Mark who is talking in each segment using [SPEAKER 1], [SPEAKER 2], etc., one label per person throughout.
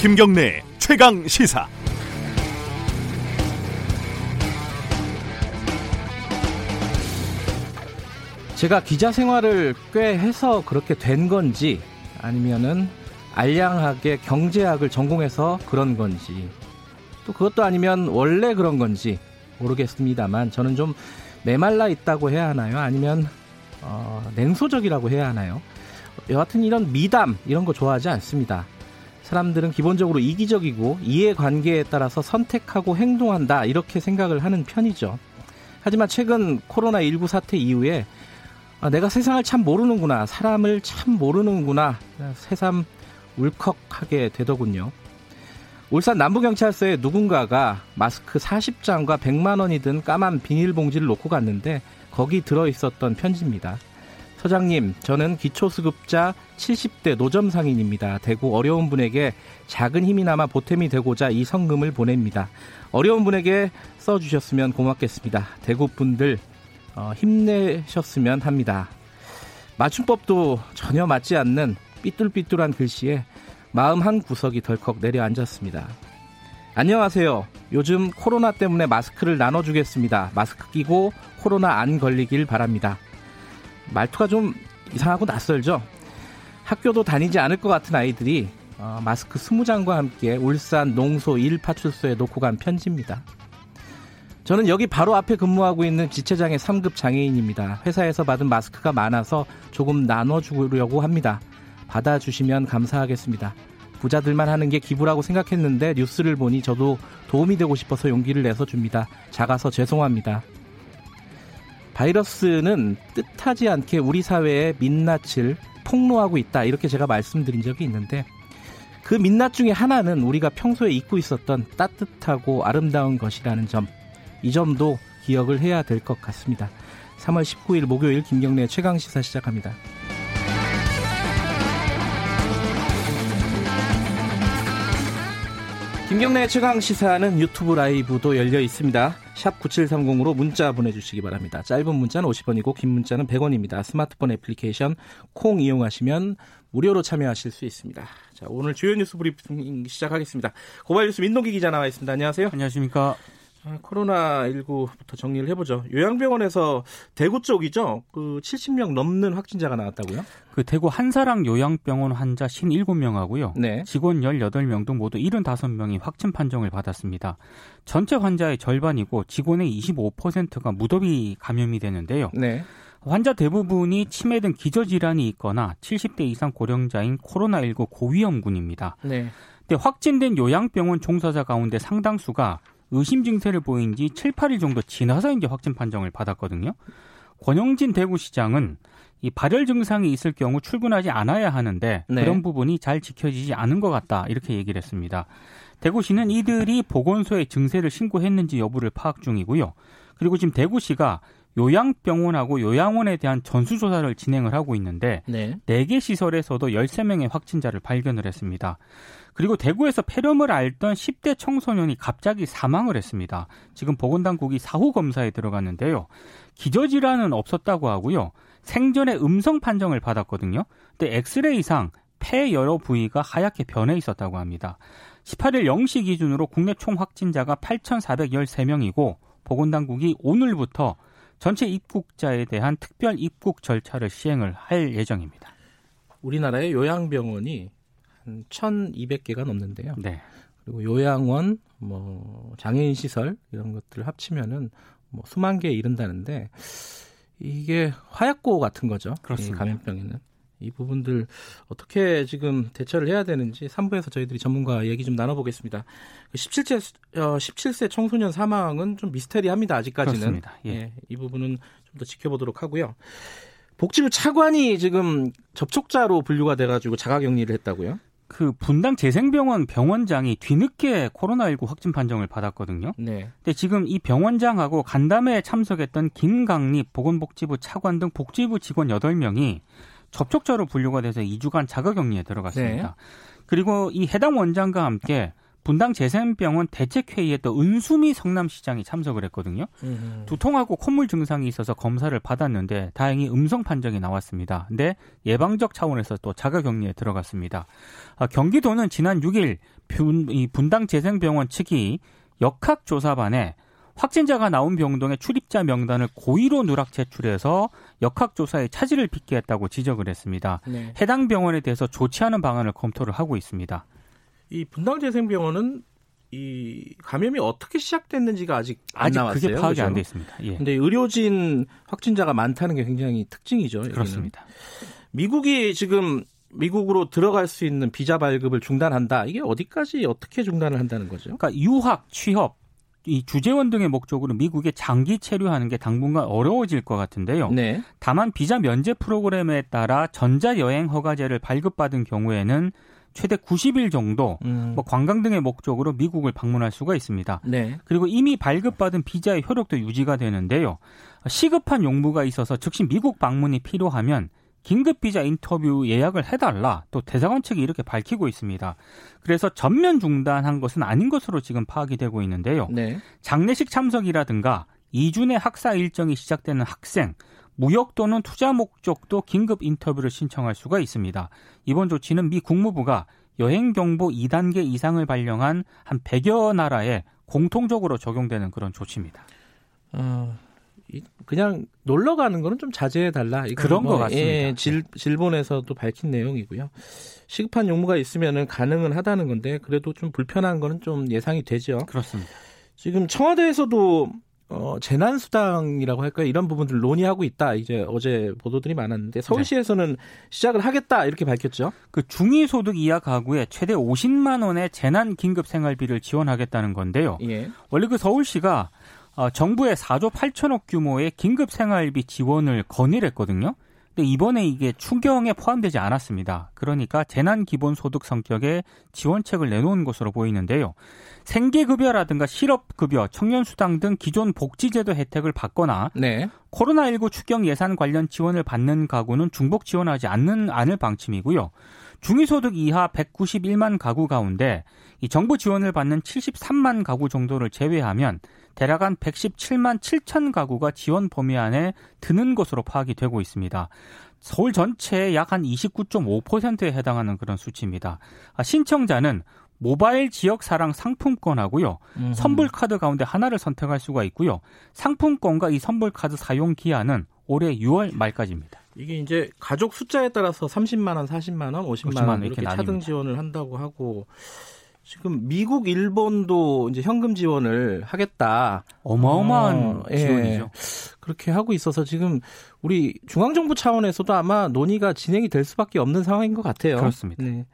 [SPEAKER 1] 김경래 최강 시사.
[SPEAKER 2] 제가 기자 생활을 꽤 해서 그렇게 된 건지 아니면은 알량하게 경제학을 전공해서 그런 건지 또 그것도 아니면 원래 그런 건지 모르겠습니다만 저는 좀 메말라 있다고 해야 하나요? 아니면 어, 냉소적이라고 해야 하나요? 여하튼 이런 미담 이런 거 좋아하지 않습니다. 사람들은 기본적으로 이기적이고 이해관계에 따라서 선택하고 행동한다 이렇게 생각을 하는 편이죠. 하지만 최근 코로나19 사태 이후에 아, 내가 세상을 참 모르는구나 사람을 참 모르는구나 새삼 울컥하게 되더군요. 울산 남부경찰서에 누군가가 마스크 40장과 100만 원이 든 까만 비닐봉지를 놓고 갔는데 거기 들어 있었던 편지입니다. 서장님, 저는 기초수급자 70대 노점상인입니다. 대구 어려운 분에게 작은 힘이나마 보탬이 되고자 이 성금을 보냅니다. 어려운 분에게 써주셨으면 고맙겠습니다. 대구 분들 어, 힘내셨으면 합니다. 맞춤법도 전혀 맞지 않는 삐뚤삐뚤한 글씨에 마음 한 구석이 덜컥 내려앉았습니다. 안녕하세요. 요즘 코로나 때문에 마스크를 나눠주겠습니다. 마스크 끼고 코로나 안 걸리길 바랍니다. 말투가 좀 이상하고 낯설죠? 학교도 다니지 않을 것 같은 아이들이 어, 마스크 20장과 함께 울산 농소 1파출소에 놓고 간 편지입니다. 저는 여기 바로 앞에 근무하고 있는 지체장의 3급 장애인입니다. 회사에서 받은 마스크가 많아서 조금 나눠주려고 합니다. 받아주시면 감사하겠습니다. 부자들만 하는 게 기부라고 생각했는데 뉴스를 보니 저도 도움이 되고 싶어서 용기를 내서 줍니다. 작아서 죄송합니다. 바이러스는 뜻하지 않게 우리 사회에 민낯을 폭로하고 있다. 이렇게 제가 말씀드린 적이 있는데 그 민낯 중에 하나는 우리가 평소에 잊고 있었던 따뜻하고 아름다운 것이라는 점. 이 점도 기억을 해야 될 것 같습니다. 3월 19일 목요일 김경래 최강 시사 시작합니다. 김경래 최강 시사는 유튜브 라이브도 열려 있습니다. 샵 9730으로 문자 보내주시기 바랍니다. 짧은 문자는 50원이고 긴 문자는 100원입니다. 스마트폰 애플리케이션 콩 이용하시면 무료로 참여하실 수 있습니다. 자, 오늘 주요 뉴스 브리핑 시작하겠습니다. 고발 뉴스 민동기 기자 나와 있습니다. 안녕하세요.
[SPEAKER 3] 안녕하십니까.
[SPEAKER 2] 아, 코로나19부터 정리를 해보죠. 요양병원에서 대구 쪽이죠. 그 70명 넘는 확진자가 나왔다고요?
[SPEAKER 3] 그 대구 한사랑 요양병원 환자 57명하고요. 네. 직원 18명 등 모두 75명이 확진 판정을 받았습니다. 전체 환자의 절반이고 직원의 25%가 무더위 감염이 되는데요. 네. 환자 대부분이 치매 등 기저질환이 있거나 70대 이상 고령자인 코로나19 고위험군입니다. 네. 근데 확진된 요양병원 종사자 가운데 상당수가 의심 증세를 보인 지 7, 8일 정도 지나서 이제 확진 판정을 받았거든요. 권영진 대구시장은 이 발열 증상이 있을 경우 출근하지 않아야 하는데 네. 그런 부분이 잘 지켜지지 않은 것 같다 이렇게 얘기를 했습니다. 대구시는 이들이 보건소에 증세를 신고했는지 여부를 파악 중이고요. 그리고 지금 대구시가 요양병원하고 요양원에 대한 전수조사를 진행을 하고 있는데 네. 4개 시설에서도 13명의 확진자를 발견을 했습니다. 그리고 대구에서 폐렴을 앓던 10대 청소년이 갑자기 사망을 했습니다. 지금 보건당국이 사후 검사에 들어갔는데요. 기저질환은 없었다고 하고요. 생전에 음성 판정을 받았거든요. 근데 엑스레이상 폐 여러 부위가 하얗게 변해 있었다고 합니다. 18일 0시 기준으로 국내 총 확진자가 8,413명이고 보건당국이 오늘부터 전체 입국자에 대한 특별 입국 절차를 시행을 할 예정입니다.
[SPEAKER 2] 우리나라의 요양병원이 한 1,200개가 넘는데요. 네. 그리고 요양원, 뭐 장애인 시설 이런 것들을 합치면은 뭐 수만 개에 이른다는데 이게 화약고 같은 거죠. 그렇습니다. 이 감염병에는. 이 부분들 어떻게 지금 대처를 해야 되는지 3부에서 저희들이 전문가 얘기 좀 나눠보겠습니다. 17세, 어, 17세 청소년 사망은 좀 미스테리합니다. 아직까지는. 그렇습니다. 예. 예, 이 부분은 좀 더 지켜보도록 하고요. 복지부 차관이 지금 접촉자로 분류가 돼가지고 자가격리를 했다고요?
[SPEAKER 3] 그 분당 재생병원 병원장이 뒤늦게 코로나19 확진 판정을 받았거든요. 네. 근데 지금 이 병원장하고 간담회에 참석했던 김강립 보건복지부 차관 등 복지부 직원 8명이 접촉자로 분류가 돼서 2주간 자가격리에 들어갔습니다. 네. 그리고 이 해당 원장과 함께 분당 재생병원 대책회의에 또 은수미 성남시장이 참석을 했거든요. 음. 두통하고 콧물 증상이 있어서 검사를 받았는데 다행히 음성 판정이 나왔습니다. 근데 예방적 차원에서 또 자가격리에 들어갔습니다. 아, 경기도는 지난 6일 분, 이 분당 재생병원 측이 역학조사반에 확진자가 나온 병동의 출입자 명단을 고의로 누락 제출해서 역학조사에 차질을 빚게 했다고 지적을 했습니다. 네. 해당 병원에 대해서 조치하는 방안을 검토를 하고 있습니다.
[SPEAKER 2] 이 분당재생병원은 이 감염이 어떻게 시작됐는지가 아직 안
[SPEAKER 3] 아직
[SPEAKER 2] 나왔어요.
[SPEAKER 3] 그게 파악이 안돼 있습니다.
[SPEAKER 2] 예. 근데 의료진 확진자가 많다는 게 굉장히 특징이죠. 여기는.
[SPEAKER 3] 그렇습니다.
[SPEAKER 2] 미국이 지금 미국으로 들어갈 수 있는 비자 발급을 중단한다. 이게 어디까지 어떻게 중단을 한다는 거죠?
[SPEAKER 3] 그러니까 유학, 취업, 이 주재원 등의 목적으로 미국에 장기 체류하는 게 당분간 어려워질 것 같은데요. 네. 다만 비자 면제 프로그램에 따라 전자 여행 허가제를 발급받은 경우에는 최대 90일 정도 음. 뭐 관광 등의 목적으로 미국을 방문할 수가 있습니다. 네. 그리고 이미 발급받은 비자의 효력도 유지가 되는데요. 시급한 용무가 있어서 즉시 미국 방문이 필요하면 긴급 비자 인터뷰 예약을 해달라 또 대사관 측이 이렇게 밝히고 있습니다. 그래서 전면 중단한 것은 아닌 것으로 지금 파악이 되고 있는데요. 네. 장례식 참석이라든가 내 학사 일정이 시작되는 학생, 무역 또는 투자 목적도 긴급 인터뷰를 신청할 수가 있습니다. 이번 조치는 미 국무부가 여행 경보 2단계 이상을 발령한 한 100여 나라에 공통적으로 적용되는 그런 조치입니다. 어,
[SPEAKER 2] 그냥 놀러 가는 거는 좀 자제해 달라.
[SPEAKER 3] 그런 뭐, 것 같습니다. 예,
[SPEAKER 2] 질, 질본에서도 밝힌 내용이고요. 시급한 용무가 있으면은 가능은 하다는 건데 그래도 좀 불편한 거는 좀 예상이 되죠.
[SPEAKER 3] 그렇습니다.
[SPEAKER 2] 지금 청와대에서도 어, 재난 수당이라고 할까요? 이런 부분들 논의하고 있다. 이제 어제 보도들이 많았는데 서울시에서는 네. 시작을 하겠다 이렇게 밝혔죠.
[SPEAKER 3] 그 중위 소득 이하 가구에 최대 50만 원의 재난 긴급 생활비를 지원하겠다는 건데요. 예. 원래 그 서울시가 어, 정부의 4조 8천억 규모의 긴급 생활비 지원을 건의했거든요. 근데 이번에 이게 추경에 포함되지 않았습니다. 그러니까 재난 기본 소득 성격의 지원책을 내놓은 것으로 보이는데요. 생계 급여라든가 실업 급여, 청년 수당 등 기존 복지 제도 혜택을 받거나 네. 코로나19 추경 예산 관련 지원을 받는 가구는 중복 지원하지 않는 않을 방침이고요. 중위소득 이하 191만 가구 가운데 이 정부 지원을 받는 73만 가구 정도를 제외하면 대략 한 117만 7천 가구가 지원 범위 안에 드는 것으로 파악이 되고 있습니다. 서울 전체의 약 한 29.5%에 해당하는 그런 수치입니다. 아, 신청자는 모바일 지역 사랑 상품권하고요. 음흠. 선불 카드 가운데 하나를 선택할 수가 있고요. 상품권과 이 선불 카드 사용 기한은 올해 6월 말까지입니다.
[SPEAKER 2] 이게 이제 가족 숫자에 따라서 30만 원, 40만 원, 50만, 50만 원 이렇게, 이렇게 차등 지원을 한다고 하고 지금 미국, 일본도 이제 현금 지원을 하겠다.
[SPEAKER 3] 어마어마한 어, 예. 지원이죠.
[SPEAKER 2] 그렇게 하고 있어서 지금 우리 중앙정부 차원에서도 아마 논의가 진행이 될 수밖에 없는 상황인 것 같아요.
[SPEAKER 3] 그렇습니다. 네.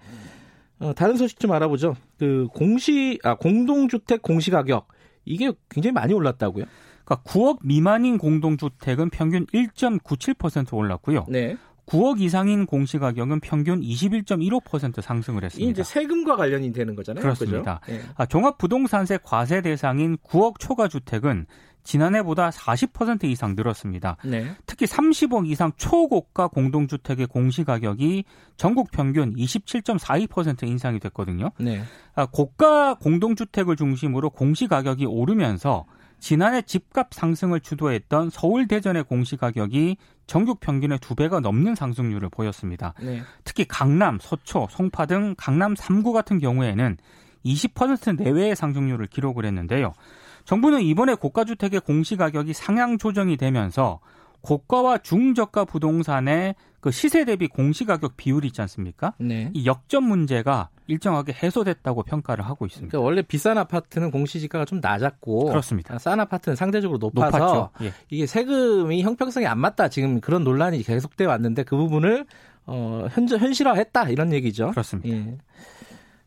[SPEAKER 2] 어, 다른 소식 좀 알아보죠. 그 공시, 아, 공동주택 공시 가격. 이게 굉장히 많이 올랐다고요?
[SPEAKER 3] 그러니까 9억 미만인 공동주택은 평균 1.97% 올랐고요. 네. 9억 이상인 공시 가격은 평균 21.15% 상승을 했습니다.
[SPEAKER 2] 이제 세금과 관련이 되는 거잖아요.
[SPEAKER 3] 그렇습니다. 네. 아, 종합부동산세 과세 대상인 9억 초과 주택은 지난해보다 40% 이상 늘었습니다. 네. 특히 30억 이상 초고가 공동주택의 공시가격이 전국 평균 27.42% 인상이 됐거든요. 네. 아, 고가 공동주택을 중심으로 공시가격이 오르면서 지난해 집값 상승을 주도했던 서울 대전의 공시 가격이 전국 평균의 두 배가 넘는 상승률을 보였습니다. 네. 특히 강남, 서초, 송파 등 강남 3구 같은 경우에는 20% 내외의 상승률을 기록을 했는데요. 정부는 이번에 고가주택의 공시 가격이 상향 조정이 되면서 고가와 중저가 부동산의 그 시세 대비 공시 가격 비율이 있지 않습니까? 네. 이 역전 문제가 일정하게 해소됐다고 평가를 하고 있습니다.
[SPEAKER 2] 그러니까 원래 비싼 아파트는 공시지가가 좀 낮았고
[SPEAKER 3] 그렇습니다.
[SPEAKER 2] 싼 아파트는 상대적으로 높아서 예. 이게 세금이 형평성이 안 맞다 지금 그런 논란이 계속돼 왔는데 그 부분을 어, 현, 현실화했다 이런 얘기죠.
[SPEAKER 3] 그렇습니다. 예.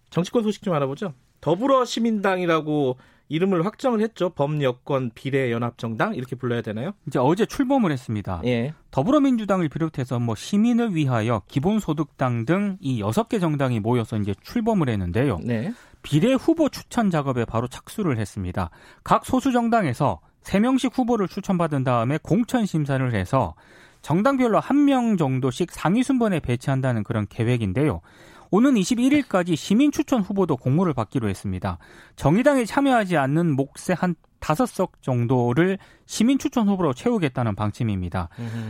[SPEAKER 2] 정치권 소식 좀 알아보죠. 더불어 시민당이라고 이름을 확정을 했죠. 범여권 비례연합정당 이렇게 불러야 되나요?
[SPEAKER 3] 이제 어제 출범을 했습니다. 예. 더불어민주당을 비롯해서 뭐 시민을 위하여 기본소득당 등 이 여섯 개 정당이 모여서 이제 출범을 했는데요. 네. 비례 후보 추천 작업에 바로 착수를 했습니다. 각 소수 정당에서 3명씩 후보를 추천받은 다음에 공천 심사를 해서 정당별로 한 명 정도씩 상위 순번에 배치한다는 그런 계획인데요. 오는 21일까지 시민 추천 후보도 공모를 받기로 했습니다. 정의당에 참여하지 않는 몫의 한 다섯 석 정도를 시민 추천 후보로 채우겠다는 방침입니다.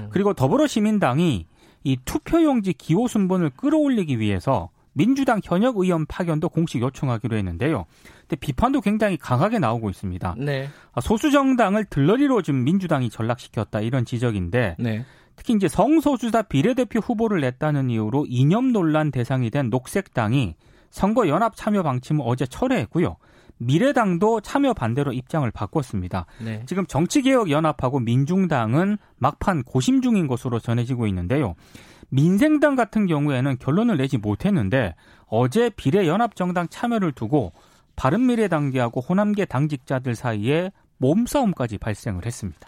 [SPEAKER 3] 그리고 더불어시민당이 이 투표용지 기호 순번을 끌어올리기 위해서 민주당 현역 의원 파견도 공식 요청하기로 했는데요. 근데 비판도 굉장히 강하게 나오고 있습니다. 네. 아, 소수 정당을 들러리로 지금 민주당이 전락시켰다 이런 지적인데 네. 특히 이제 성소수자 비례대표 후보를 냈다는 이유로 이념 논란 대상이 된 녹색당이 선거 연합 참여 방침을 어제 철회했고요. 미래당도 참여 반대로 입장을 바꿨습니다. 네. 지금 정치개혁연합하고 민중당은 막판 고심 중인 것으로 전해지고 있는데요. 민생당 같은 경우에는 결론을 내지 못했는데 어제 비례연합정당 참여를 두고 바른미래당계하고 호남계 당직자들 사이에 몸싸움까지 발생을 했습니다.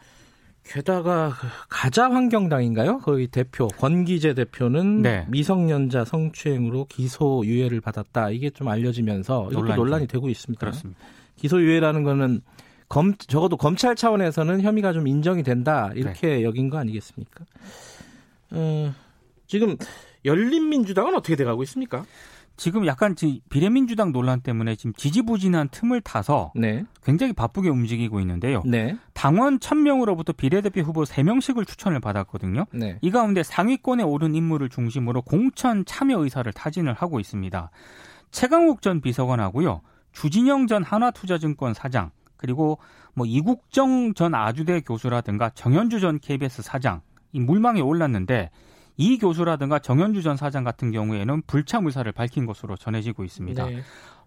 [SPEAKER 2] 게다가 그 가자 환경당인가요? 거의 대표 권기재 대표는 네. 미성년자 성추행으로 기소유예를 받았다. 이게 좀 알려지면서 논란이, 논란이 되고 있습니다.
[SPEAKER 3] 그렇습니다.
[SPEAKER 2] 기소유예라는 거는 검 적어도 검찰 차원에서는 혐의가 좀 인정이 된다 이렇게 네. 여긴 거 아니겠습니까? 어, 지금 열린민주당은 어떻게 돼가고 있습니까?
[SPEAKER 3] 지금 약간 비례민주당 논란 때문에 지금 지지부진한 틈을 타서 네. 굉장히 바쁘게 움직이고 있는데요. 네. 당원 1000명으로부터 비례대표 후보 3명씩을 추천을 받았거든요. 네. 이 가운데 상위권에 오른 인물을 중심으로 공천 참여 의사를 타진을 하고 있습니다. 최강욱 전 비서관하고요. 주진영 전 하나투자증권 사장 그리고 뭐 이국정 전 아주대 교수라든가 정현주 전 KBS 사장 이 물망에 올랐는데 이 교수라든가 정현주 전 사장 같은 경우에는 불참 의사를 밝힌 것으로 전해지고 있습니다. 네.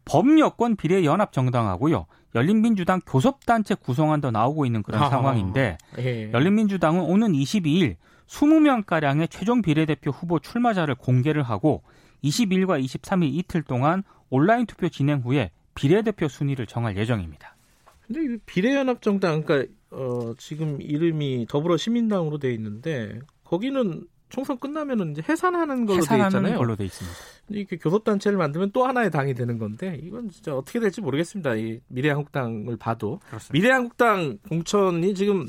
[SPEAKER 3] 범여권 비례연합 정당하고요. 열린민주당 교섭단체 구성안도 나오고 있는 그런 아, 상황인데 예. 열린민주당은 오는 22일 20명가량의 최종 비례대표 후보 출마자를 공개를 하고 22일과 23일 이틀 동안 온라인 투표 진행 후에 비례대표 순위를 정할 예정입니다.
[SPEAKER 2] 근데 비례연합정당 그러니까 어, 지금 이름이 더불어시민당으로 돼 있는데 거기는 총선 끝나면은 이제 해산하는 걸로 돼 있잖아요.
[SPEAKER 3] 걸로 돼 있습니다.
[SPEAKER 2] 이렇게 교섭단체를 만들면 또 하나의 당이 되는 건데 이건 진짜 어떻게 될지 모르겠습니다. 이 미래한국당을 봐도 그렇습니다. 미래한국당 공천이 지금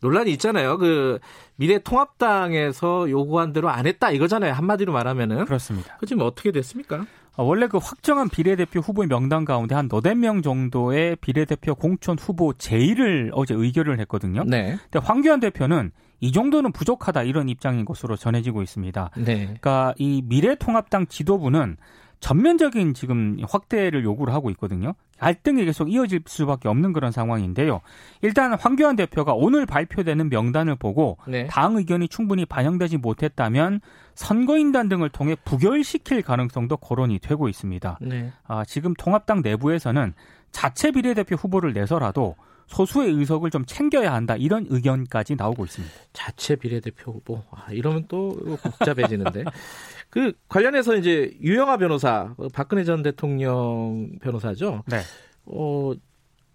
[SPEAKER 2] 논란이 있잖아요. 그 미래통합당에서 요구한 대로 안 했다 이거잖아요. 한마디로 말하면은
[SPEAKER 3] 그렇습니다.
[SPEAKER 2] 그 지금 어떻게 됐습니까?
[SPEAKER 3] 아, 원래 그 확정한 비례대표 후보의 명단 가운데 한 너댓 명 정도의 비례대표 공천 후보 제의를 어제 의결을 했거든요. 네. 근데 황교안 대표는 이 정도는 부족하다 이런 입장인 것으로 전해지고 있습니다. 네. 그러니까 이 미래통합당 지도부는 전면적인 지금 확대를 요구를 하고 있거든요. 갈등이 계속 이어질 수밖에 없는 그런 상황인데요. 일단 황교안 대표가 오늘 발표되는 명단을 보고 네. 당 의견이 충분히 반영되지 못했다면 선거인단 등을 통해 부결시킬 가능성도 거론이 되고 있습니다. 네. 아, 지금 통합당 내부에서는 자체 비례대표 후보를 내서라도 소수의 의석을 좀 챙겨야 한다 이런 의견까지 나오고 있습니다.
[SPEAKER 2] 자체 비례대표 후보 아, 이러면 또 복잡해지는데 그 관련해서 이제 유영아 변호사 박근혜 전 대통령 변호사죠. 네. 어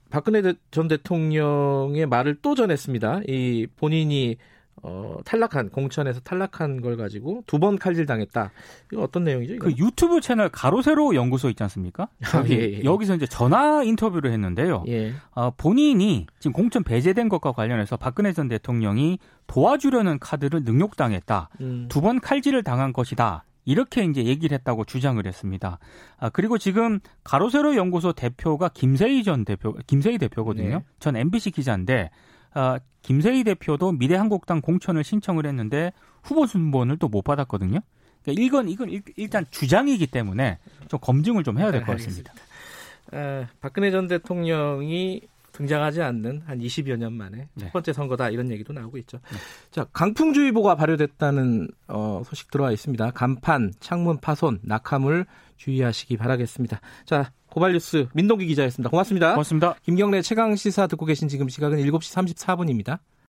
[SPEAKER 2] 박근혜 전 대통령의 말을 또 전했습니다. 이 본인이 어, 탈락한 공천에서 탈락한 걸 가지고 두 번 칼질 당했다. 이거 어떤 내용이죠? 이거?
[SPEAKER 3] 그 유튜브 채널 가로세로 연구소 있지 않습니까? 아, 예, 예. 여기서 이제 전화 인터뷰를 했는데요. 예. 어, 본인이 지금 공천 배제된 것과 관련해서 박근혜 전 대통령이 도와주려는 카드를 능욕당했다. 음. 두번 칼질을 당한 것이다. 이렇게 이제 얘기를 했다고 주장을 했습니다. 아, 그리고 지금 가로세로 연구소 대표가 김세희 전 대표, 김세희 대표거든요. 네. 전 MBC 기자인데 어, 김세희 대표도 미래한국당 공천을 신청을 했는데 후보 순번을 또 못 받았거든요. 그러니까 이건 이건 일단 주장이기 때문에 좀 검증을 좀 해야 될 것 같습니다.
[SPEAKER 2] 에, 박근혜 전 대통령이 등장하지 않는 한 20여 년 만에 네. 첫 번째 선거다 이런 얘기도 나오고 있죠. 네. 자 강풍주의보가 발효됐다는 어, 소식 들어와 있습니다. 간판, 창문 파손, 낙하물 주의하시기 바라겠습니다. 자 고발뉴스 민동기 기자였습니다. 고맙습니다.
[SPEAKER 3] 고맙습니다.
[SPEAKER 2] 김경래 최강 시사 듣고 계신 지금 시각은 7시 34분입니다.